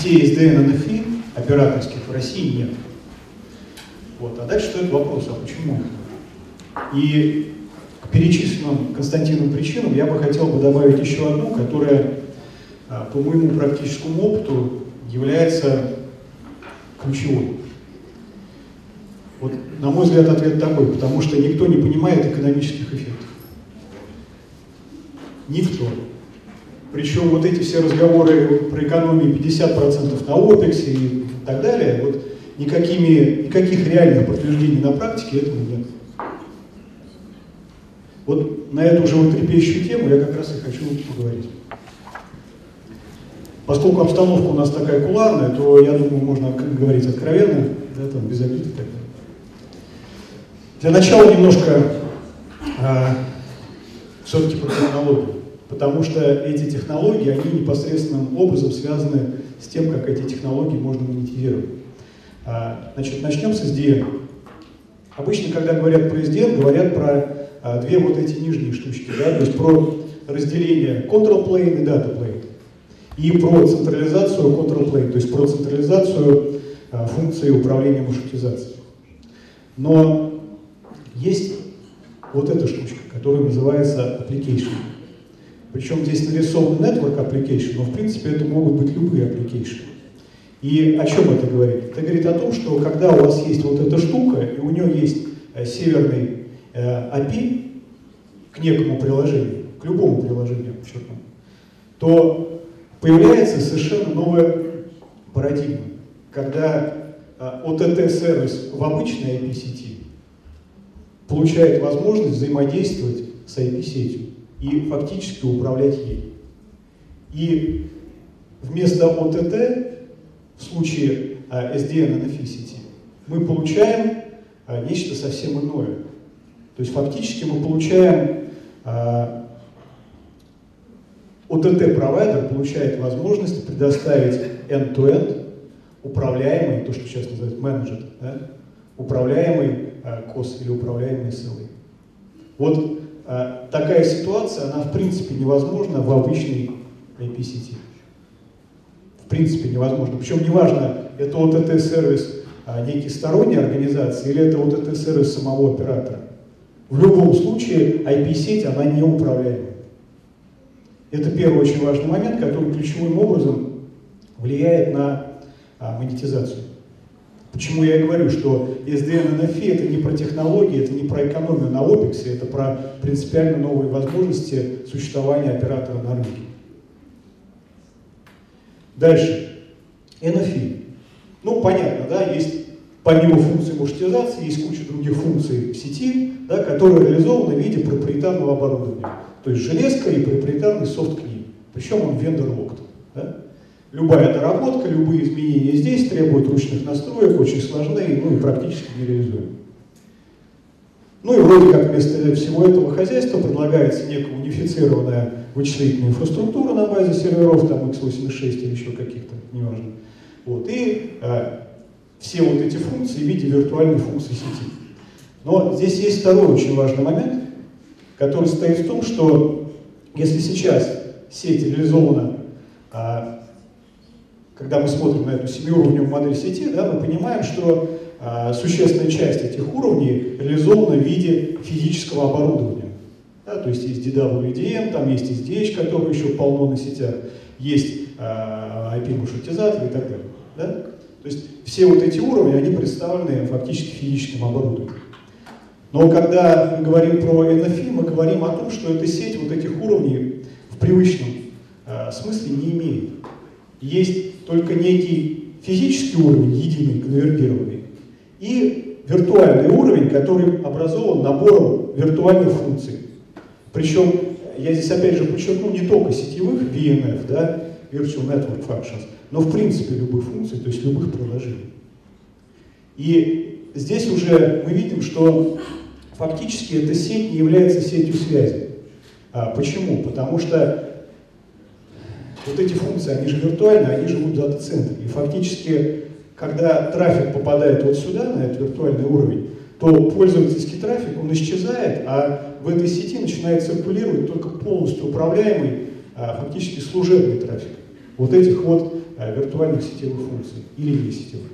сетей SDN и NFI операторских в России нет. Вот. А дальше стоит вопрос, а почему? И к перечисленным Константином причинам я бы хотел бы добавить еще одну, которая а, по моему практическому опыту является ключевой. Вот, на мой взгляд, ответ такой, потому что никто не понимает экономических эффектов. Никто. Причем вот эти все разговоры про экономию 50% на ОПЕКС и так далее, вот никакими, никаких реальных подтверждений на практике этому нет. Вот на эту животрепещущую тему я как раз и хочу поговорить. Поскольку обстановка у нас такая куларная, то я думаю, можно говорить откровенно, да, там, без обид и так далее. Для начала немножко а, все-таки про технологии, потому что эти технологии, они непосредственным образом связаны с тем, как эти технологии можно монетизировать. А, значит, начнем с SDN. Обычно, когда говорят про SDN, говорят про а, две вот эти нижние штучки, да, то есть про разделение control plane и data plane и про централизацию control plane, то есть про централизацию а, функции управления маршрутизацией. Но есть вот эта штучка, которая называется application. Причем здесь нарисован network application, но в принципе это могут быть любые application. И о чем это говорит? Это говорит о том, что когда у вас есть вот эта штука, и у нее есть э, северный э, API к некому приложению, к любому приложению, то появляется совершенно новая парадигма, когда а, OTT-сервис в обычной IP-сети получает возможность взаимодействовать с IP-сетью и фактически управлять ей. И вместо OTT в случае а, SDN сети мы получаем а, нечто совсем иное. То есть фактически мы получаем OTT-провайдер получает возможность предоставить end-to-end управляемый, то, что сейчас называют менеджер, да, управляемый COS или управляемый SLA. Вот такая ситуация, она в принципе невозможна в обычной IP-сети. В принципе невозможно. Причем неважно, это OTT-сервис а, некий сторонней организации или это OTT-сервис самого оператора. В любом случае IP-сеть, она не управляема. Это первый очень важный момент, который ключевым образом влияет на а, монетизацию. Почему я говорю, что SDN NFI это не про технологии, это не про экономию на OPEX, это про принципиально новые возможности существования оператора на рынке. Дальше. NFI. Ну, понятно, да, есть помимо функции маршрутизации, есть куча других функций в сети, да, которые реализованы в виде проприетарного оборудования. То есть железка и проприетарный софт к ним. Причем он вендор локт. Да? Любая доработка, любые изменения здесь требуют ручных настроек, очень сложные, ну и практически нереализуемы. Ну и вроде как вместо всего этого хозяйства предлагается некая унифицированная вычислительная инфраструктура на базе серверов, там x86 или еще каких-то, неважно. Вот, и э, все вот эти функции в виде виртуальной функции сети. Но здесь есть второй очень важный момент, который состоит в том, что если сейчас сеть реализована, а, когда мы смотрим на эту семиуровневую модель сети, да, мы понимаем, что а, существенная часть этих уровней реализована в виде физического оборудования. Да, то есть есть DWDM, там есть SDH, который еще полно на сетях, есть а, IP-маршрутизатор и так далее. Да? То есть все вот эти уровни, они представлены фактически физическим оборудованием. Но когда мы говорим про NFI, мы говорим о том, что эта сеть вот этих уровней в привычном э, смысле не имеет. Есть только некий физический уровень, единый, конвергированный, и виртуальный уровень, который образован набором виртуальных функций. Причем, я здесь опять же подчеркну, не только сетевых VNF, да, Virtual Network Functions, но в принципе любых функций, то есть любых приложений. И здесь уже мы видим, что фактически эта сеть не является сетью связи. А, почему? Потому что вот эти функции, они же виртуальные, они живут в дата-центре. И фактически, когда трафик попадает вот сюда, на этот виртуальный уровень, то пользовательский трафик, он исчезает, а в этой сети начинает циркулировать только полностью управляемый, а, фактически служебный трафик. Вот этих вот а, виртуальных сетевых функций или не сетевых.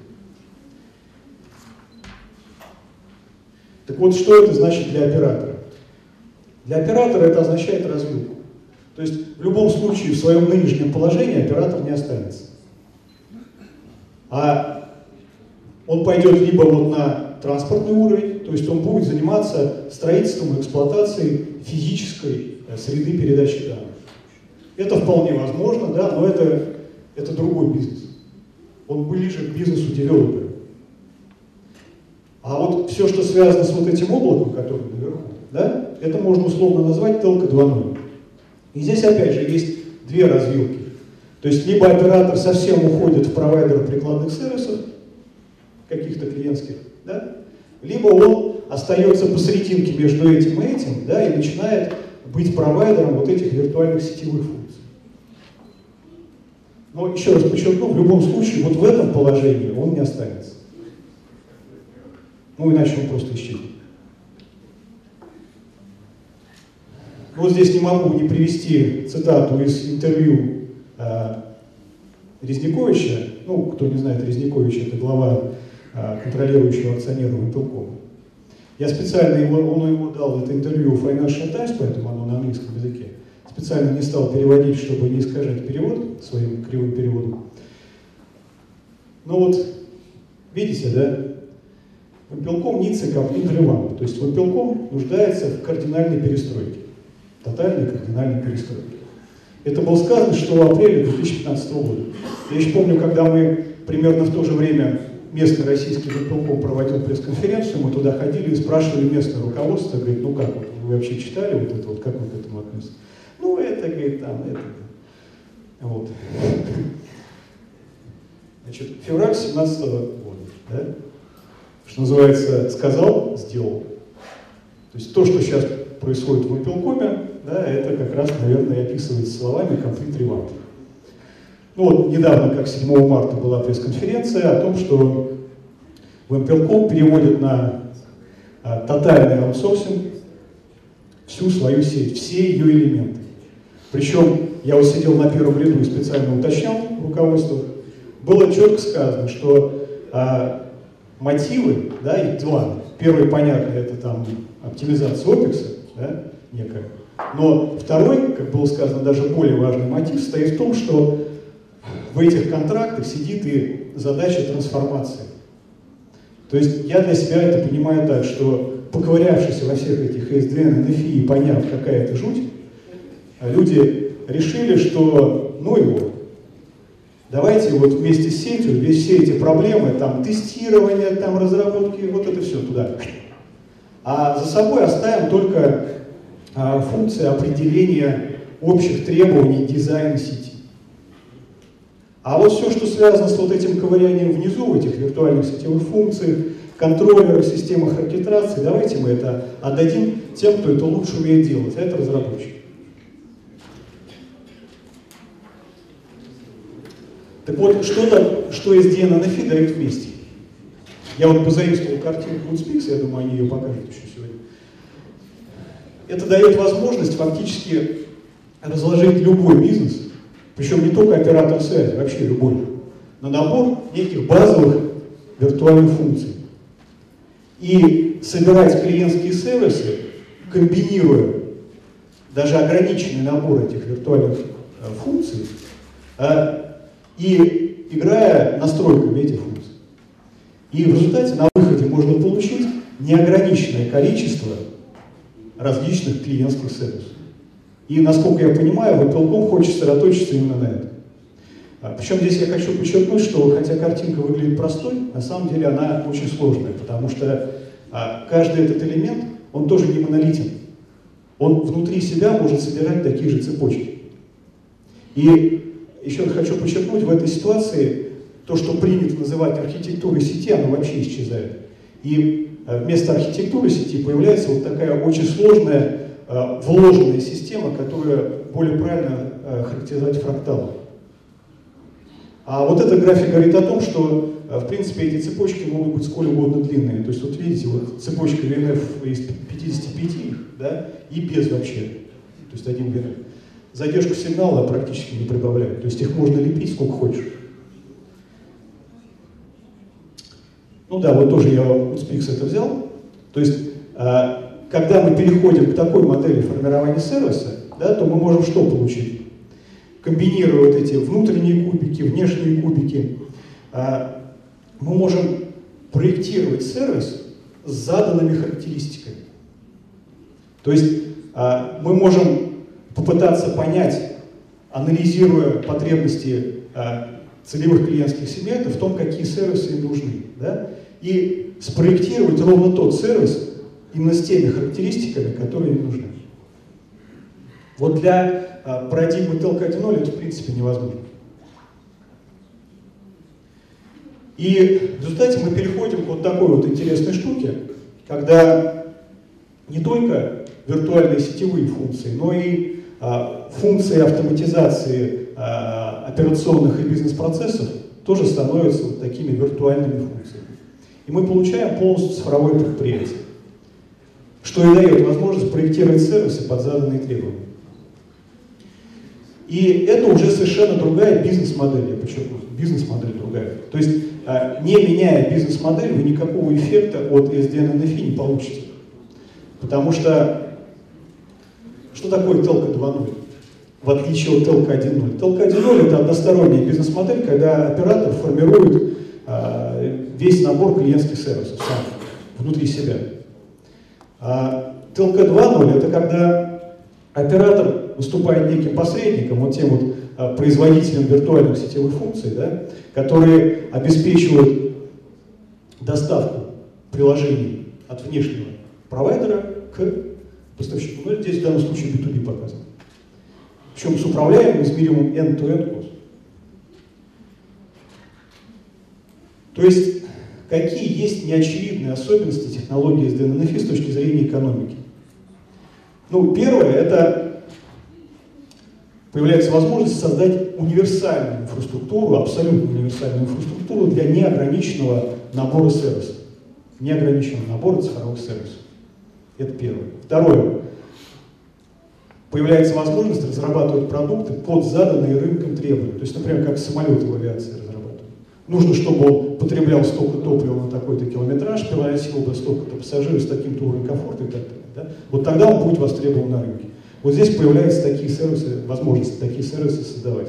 Так вот, что это значит для оператора? Для оператора это означает развилку. То есть в любом случае в своем нынешнем положении оператор не останется. А он пойдет либо вот на транспортный уровень, то есть он будет заниматься строительством и эксплуатацией физической э, среды передачи данных. Это вполне возможно, да, но это, это другой бизнес. Он ближе к бизнесу девелопера. А вот все, что связано с вот этим облаком, которое наверху, да, это можно условно назвать телка 2.0. И здесь опять же есть две развилки. То есть либо оператор совсем уходит в провайдера прикладных сервисов, каких-то клиентских, да, либо он остается посерединке между этим и этим, да, и начинает быть провайдером вот этих виртуальных сетевых функций. Но еще раз подчеркну, в любом случае, вот в этом положении он не останется. Ну, иначе он просто исчезнет. Вот здесь не могу не привести цитату из интервью э, Резниковича. Ну, кто не знает, Резникович это глава э, контролирующего акционера Вимпелкома. Я специально его, он его дал это интервью в Financial Times, поэтому оно на английском языке. Специально не стал переводить, чтобы не искажать перевод своим кривым переводом. Ну вот, видите, да? Вимпелком Ницца комплит ревамп. То есть Вимпелком нуждается в кардинальной перестройке тотальной кардинальной перестройки. Это было сказано, что в апреле 2015 года. Я еще помню, когда мы примерно в то же время местный российский выполком проводил пресс-конференцию, мы туда ходили и спрашивали местное руководство, говорит, ну как, вы вообще читали вот это, вот как вы к этому относитесь? Ну это, говорит, там, это. Вот. Значит, февраль 17 года, да? Что называется, сказал, сделал. То есть то, что сейчас происходит в Опелкоме, да, это как раз, наверное, описывается словами конфликт ревант. Ну вот недавно, как 7 марта, была пресс-конференция о том, что Вимпелком переводит на а, тотальный аутсорсинг всю свою сеть, все ее элементы. Причем я вот сидел на первом ряду и специально уточнял руководство, было четко сказано, что а, мотивы, да, их два. Первый, понятно, это там оптимизация опекса, да, некая. Но второй, как было сказано, даже более важный мотив состоит в том, что в этих контрактах сидит и задача трансформации. То есть я для себя это понимаю так, что поковырявшись во всех этих SDN, NFI и поняв, какая это жуть, люди решили, что ну его, давайте вот вместе с сетью, весь все эти проблемы, там тестирование, там разработки, вот это все туда. А за собой оставим только функция определения общих требований дизайна сети. А вот все, что связано с вот этим ковырянием внизу, в этих виртуальных сетевых функциях, контроллерах, системах оркестрации, давайте мы это отдадим тем, кто это лучше умеет делать, а это разработчики. Так вот, что-то, что SDN и NFI дают вместе. Я вот позаимствовал картинку Woodspix, я думаю, они ее покажут еще. Это дает возможность фактически разложить любой бизнес, причем не только оператор связи, вообще любой, на набор неких базовых виртуальных функций. И собирать клиентские сервисы, комбинируя даже ограниченный набор этих виртуальных э, функций, а, и играя настройками этих функций. И в результате на выходе можно получить неограниченное количество различных клиентских сервисов. И, насколько я понимаю, Вапелком хочет сосредоточиться именно на этом. А, Причем здесь я хочу подчеркнуть, что хотя картинка выглядит простой, на самом деле она очень сложная, потому что а, каждый этот элемент, он тоже не монолитен. Он внутри себя может содержать такие же цепочки. И еще хочу подчеркнуть, в этой ситуации то, что принято называть архитектурой сети, оно вообще исчезает. И вместо архитектуры сети появляется вот такая очень сложная э, вложенная система, которая более правильно э, характеризовать фракталом. А вот этот график говорит о том, что, в принципе, эти цепочки могут быть сколь угодно длинные. То есть, вот видите, вот цепочка VNF из 55 да, и без вообще. То есть, один VNF. Задержку сигнала практически не прибавляют. То есть, их можно лепить сколько хочешь. Ну да, вот тоже я Uspix это взял. То есть, э, когда мы переходим к такой модели формирования сервиса, да, то мы можем что получить? Комбинируя вот эти внутренние кубики, внешние кубики, э, мы можем проектировать сервис с заданными характеристиками. То есть э, мы можем попытаться понять, анализируя потребности целевых клиентских сегментов в том, какие сервисы им нужны. Да? И спроектировать ровно тот сервис именно с теми характеристиками, которые им нужны. Вот для а, парадигмы Telco 1.0 это в принципе невозможно. И в результате мы переходим к вот такой вот интересной штуке, когда не только виртуальные сетевые функции, но и а, функции автоматизации а, операционных и бизнес-процессов тоже становятся вот такими виртуальными функциями. И мы получаем полностью цифровое предприятие, что и дает возможность проектировать сервисы под заданные требования. И это уже совершенно другая бизнес-модель, я подчеркну, бизнес-модель другая. То есть, а, не меняя бизнес-модель, вы никакого эффекта от SDN NFI не получите. Потому что что такое Telco 2.0? В отличие от Telco 1.0. Telco 1.0 это односторонняя бизнес-модель, когда оператор формирует э, весь набор клиентских сервисов сам, внутри себя. А Telco 2.0 это когда оператор выступает неким посредником, вот тем вот а, производителем виртуальных сетевых функций, да, которые обеспечивают доставку приложений от внешнего провайдера к поставщику. Но здесь в данном случае B2B показано. Причем с управляемым измеримым end-to-end cost. То есть, какие есть неочевидные особенности технологии SDN-NFI с точки зрения экономики? Ну, первое, это появляется возможность создать универсальную инфраструктуру, абсолютно универсальную инфраструктуру для неограниченного набора сервисов, неограниченного набора цифровых сервисов. Это первое. Второе. Появляется возможность разрабатывать продукты под заданные рынком требования. То есть, например, как самолеты в авиации разрабатывают. Нужно, чтобы он потреблял столько топлива на такой-то километраж, перевозил бы столько-то пассажиров с таким-то уровнем комфорта и так далее. Да? Вот тогда он будет востребован на рынке. Вот здесь появляются такие сервисы, возможности такие сервисы создавать.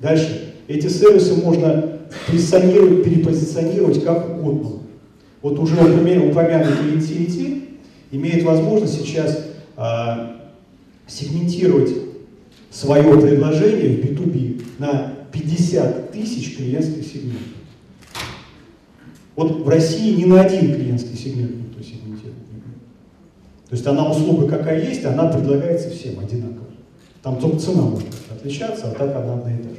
Дальше. Эти сервисы можно позиционировать, перепозиционировать как угодно. Вот уже упомянутый NTT имеет возможность сейчас а, сегментировать свое предложение в B2B на 50 тысяч клиентских сегментов. Вот в России ни на один клиентский сегмент никто сегментирует. То есть она услуга какая есть, она предлагается всем одинаково. Там только цена может отличаться, а так она одна и та же.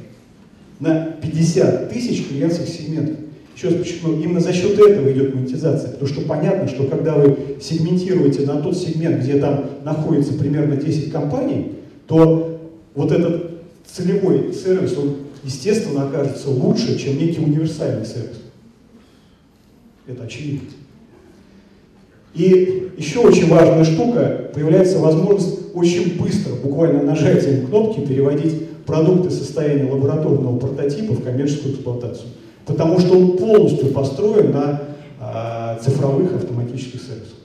На 50 тысяч клиентских сегментов. Еще раз подчеркну, именно за счет этого идет монетизация. Потому что понятно, что когда вы сегментируете на тот сегмент, где там находится примерно 10 компаний, то вот этот целевой сервис, он, естественно, окажется лучше, чем некий универсальный сервис. Это очевидно. И еще очень важная штука, появляется возможность очень быстро, буквально нажатием кнопки, переводить продукты состояния лабораторного прототипа в коммерческую эксплуатацию потому что он полностью построен на а, цифровых автоматических сервисах.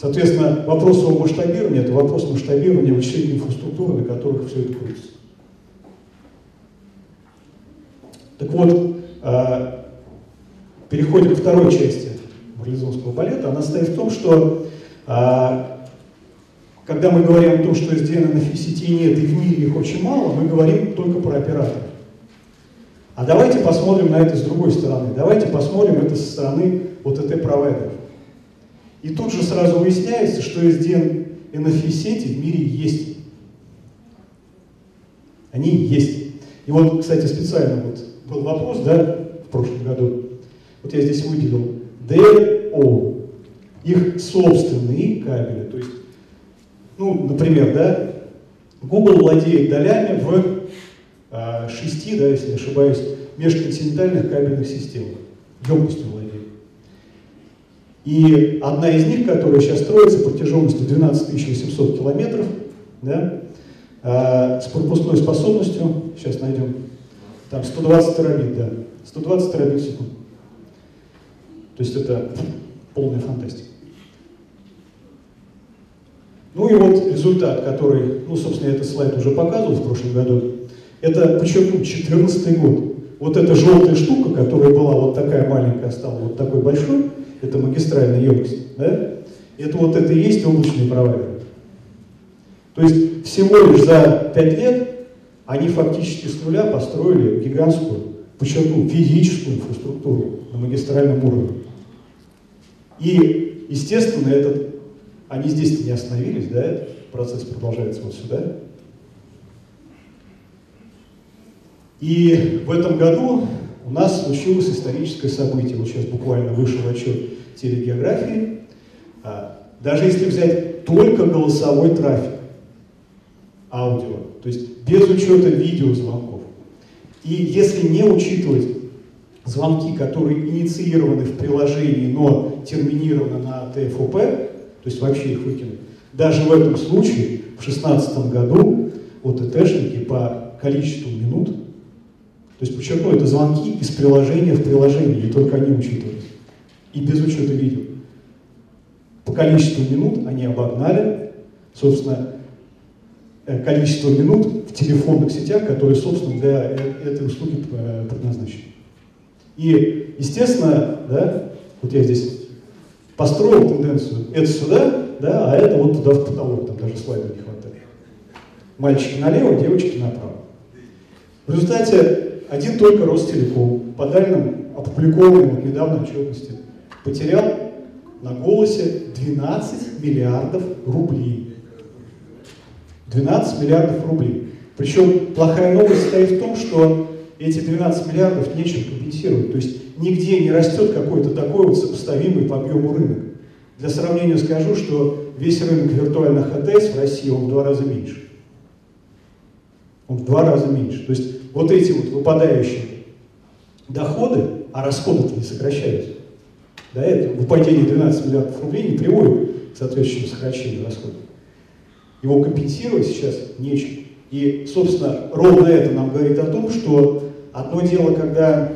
Соответственно, вопрос о масштабировании – это вопрос масштабирования вычислительной инфраструктуры, на которых все это крутится. Так вот, а, переходим к второй части марлезонского балета. Она состоит в том, что а, когда мы говорим о том, что сделано сети нет и в мире их очень мало, мы говорим только про операторов. А давайте посмотрим на это с другой стороны. Давайте посмотрим это со стороны вот этой провайдеров. И тут же сразу выясняется, что SDN NFI сети в мире есть. Они есть. И вот, кстати, специально вот был вопрос, да, в прошлом году. Вот я здесь выделил DO, их собственные кабели. То есть, ну, например, да, Google владеет долями в а, шести, да, если не ошибаюсь, межконтинентальных кабельных систем, емкостью владеет. И одна из них, которая сейчас строится протяженностью 12 800 километров, да, э, с пропускной способностью, сейчас найдем, там 120 терабит, да, 120 терабит в секунду. То есть это полная фантастика. Ну и вот результат, который, ну, собственно, я этот слайд уже показывал в прошлом году, это, подчеркну, 2014 год. Вот эта желтая штука, которая была вот такая маленькая, стала вот такой большой, это магистральная емкость, да? Это вот это и есть облачные провайдеры. То есть всего лишь за 5 лет они фактически с нуля построили гигантскую, подчеркну, физическую инфраструктуру на магистральном уровне. И, естественно, этот, они здесь не остановились, да, процесс продолжается вот сюда. И в этом году у нас случилось историческое событие. Вот сейчас буквально вышел отчет телегеографии. А, даже если взять только голосовой трафик, аудио, то есть без учета видеозвонков. И если не учитывать звонки, которые инициированы в приложении, но терминированы на ТФОП, то есть вообще их выкинуть, даже в этом случае в 2016 году ОТТшники по количеству минут то есть, подчеркну, это звонки из приложения в приложение, и только они учитывались. И без учета видео. По количеству минут они обогнали, собственно, количество минут в телефонных сетях, которые, собственно, для э, этой услуги э, предназначены. И, естественно, да, вот я здесь построил тенденцию, это сюда, да, а это вот туда в потолок, там даже слайда не хватает. Мальчики налево, девочки направо. В результате один только Ростелеком, по данным опубликованным вот недавно отчетности, потерял на голосе 12 миллиардов рублей. 12 миллиардов рублей. Причем плохая новость состоит в том, что эти 12 миллиардов нечем компенсировать. То есть нигде не растет какой-то такой вот сопоставимый по объему рынок. Для сравнения скажу, что весь рынок виртуальных АТС в России он в два раза меньше. Он в два раза меньше. То есть вот эти вот выпадающие доходы, а расходы-то не сокращаются. Да, это выпадение 12 миллиардов рублей не приводит к соответствующему сокращению расходов. Его компенсировать сейчас нечем. И, собственно, ровно это нам говорит о том, что одно дело, когда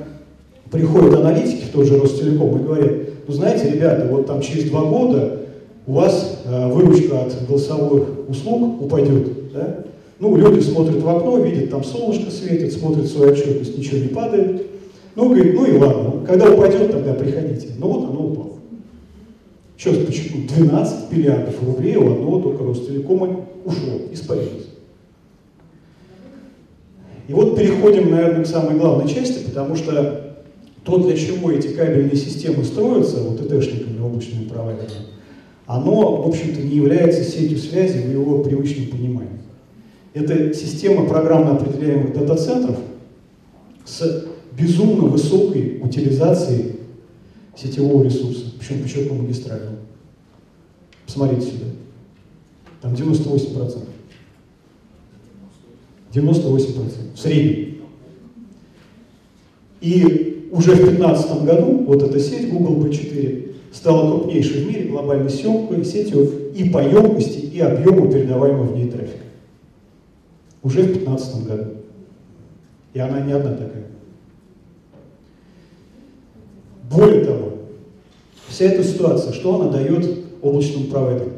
приходят аналитики в тот же Ростелеком и говорят, ну знаете, ребята, вот там через два года у вас э, выручка от голосовых услуг упадет, да? Ну, люди смотрят в окно, видят, там солнышко светит, смотрят свою отчетность, ничего не падает. Ну, говорит, ну и ладно, когда упадет, тогда приходите. Ну вот оно упало. Сейчас почему? 12 миллиардов рублей у одного только Ростелекома ушло, испарилось. И вот переходим, наверное, к самой главной части, потому что то, для чего эти кабельные системы строятся, вот ИТшниками, облачными провайдерами, оно, в общем-то, не является сетью связи в его привычном понимании. Это система программно определяемых дата-центров с безумно высокой утилизацией сетевого ресурса, причем подчеркну магистрального. Посмотрите сюда. Там 98%. 98% в среднем. И уже в 2015 году вот эта сеть Google B4 стала крупнейшей в мире глобальной съемкой сетью и по емкости, и объему передаваемого в ней трафика уже в 2015 году. И она не одна такая. Более того, вся эта ситуация, что она дает облачным провайдерам?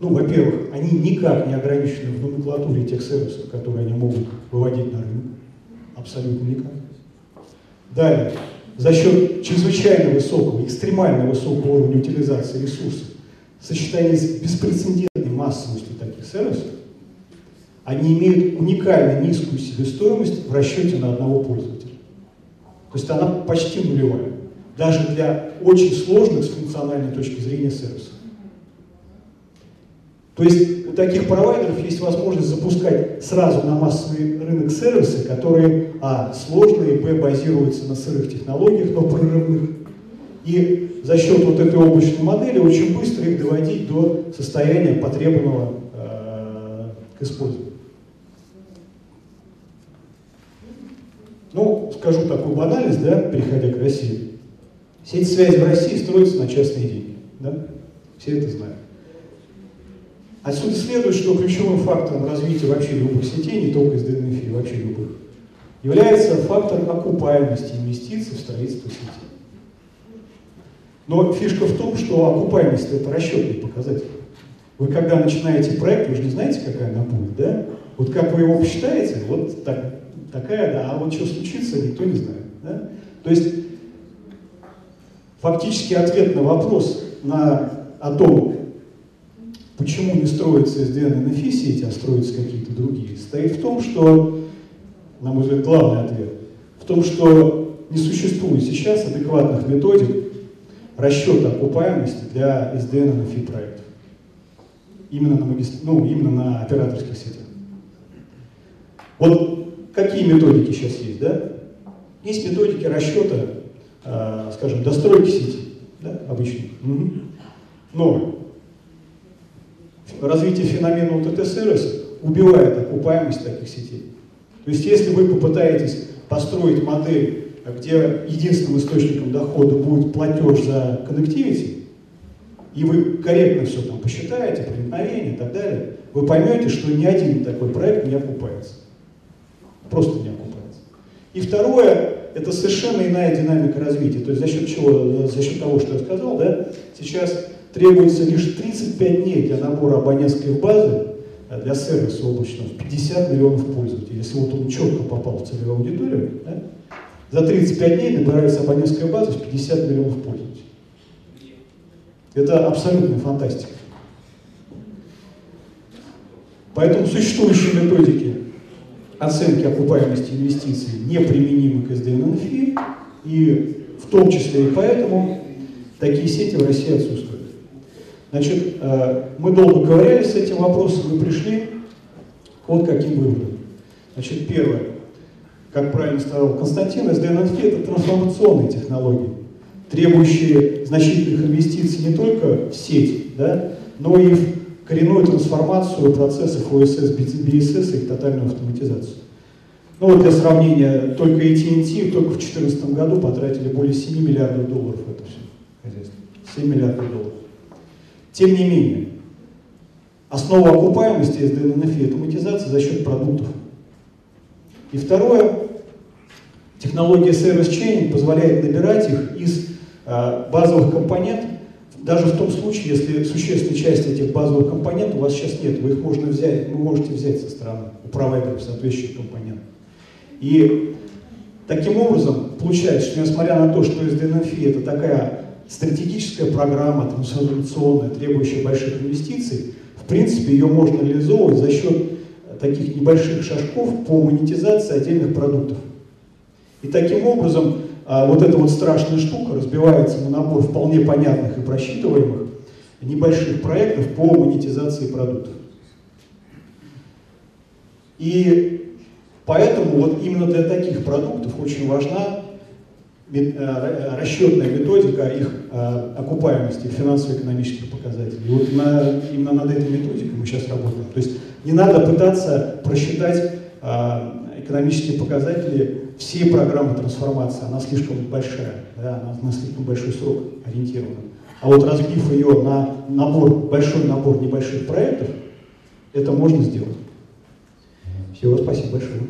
Ну, во-первых, они никак не ограничены в номенклатуре тех сервисов, которые они могут выводить на рынок. Абсолютно никак. Далее, за счет чрезвычайно высокого, экстремально высокого уровня утилизации ресурсов, сочетание с беспрецедентной массовостью таких сервисов, они имеют уникально низкую себестоимость в расчете на одного пользователя. То есть она почти нулевая, даже для очень сложных с функциональной точки зрения сервисов. То есть у таких провайдеров есть возможность запускать сразу на массовый рынок сервисы, которые, а, сложные, б, базируются на сырых технологиях, но прорывных. И за счет вот этой облачной модели очень быстро их доводить до состояния потребного э, к использованию. Ну, скажу такую банальность, да, переходя к России. Сеть связи в России строится на частные деньги. Да? Все это знают. Отсюда следует, что ключевым фактором развития вообще любых сетей, не только из ДНФ, вообще любых, является фактор окупаемости инвестиций в строительство сети. Но фишка в том, что окупаемость это расчетный показатель. Вы когда начинаете проект, вы же не знаете, какая она будет, да? Вот как вы его посчитаете, вот так, такая, да, а вот что случится, никто не знает. Да? То есть фактически ответ на вопрос на, о том, почему не строится SDN и NFI сети, а строятся какие-то другие, стоит в том, что, на мой взгляд, главный ответ, в том, что не существует сейчас адекватных методик расчета окупаемости для SDN и NFI проектов. Именно на, магистр... ну, именно на операторских сетях. Вот какие методики сейчас есть, да? Есть методики расчета, э, скажем, достройки сети, да, обычно. Угу. Но развитие феномена УТТ-сервиса убивает окупаемость таких сетей. То есть если вы попытаетесь построить модель, где единственным источником дохода будет платеж за коннективити, и вы корректно все там посчитаете, проникновение и так далее, вы поймете, что ни один такой проект не окупается. Просто не окупается. И второе, это совершенно иная динамика развития. То есть за счет чего? За счет того, что я сказал, да, сейчас требуется лишь 35 дней для набора абонентской базы а для сервиса облачного 50 миллионов пользователей. Если вот он четко попал в целевую аудиторию, да, за 35 дней набирается абонентская база в 50 миллионов пользователей. Это абсолютная фантастика. Поэтому существующие методики оценки окупаемости инвестиций неприменимы к SDN и в том числе и поэтому такие сети в России отсутствуют. Значит, э, мы долго говорили с этим вопросом и пришли к вот каким выводам. Значит, первое, как правильно сказал Константин, SDN это трансформационные технологии, требующие значительных инвестиций не только в сеть, да, но и в коренную трансформацию процессов ОСС, BSS и их тотальную автоматизацию. Ну вот для сравнения, только AT&T только в 2014 году потратили более 7 миллиардов долларов в это все хозяйство. 7 миллиардов долларов. Тем не менее, основа окупаемости SDNNFI – это монетизация за счет продуктов. И второе, технология Service Chaining позволяет набирать их из э, базовых компонентов даже в том случае, если существенная часть этих базовых компонентов у вас сейчас нет, вы их можно взять, вы можете взять со стороны у провайдеров соответствующих компонентов. И таким образом получается, что несмотря на то, что SDNFI это такая стратегическая программа, трансформационная, требующая больших инвестиций, в принципе, ее можно реализовывать за счет таких небольших шажков по монетизации отдельных продуктов. И таким образом а вот эта вот страшная штука разбивается на набор вполне понятных и просчитываемых небольших проектов по монетизации продуктов. И поэтому вот именно для таких продуктов очень важна э, расчетная методика их э, окупаемости, финансово-экономических показателей. И вот на, именно над этой методикой мы сейчас работаем. То есть не надо пытаться просчитать э, экономические показатели всей программы трансформации, она слишком большая, да, она на слишком большой срок ориентирована. А вот разбив ее на набор, большой набор небольших проектов, это можно сделать. Всего спасибо большое.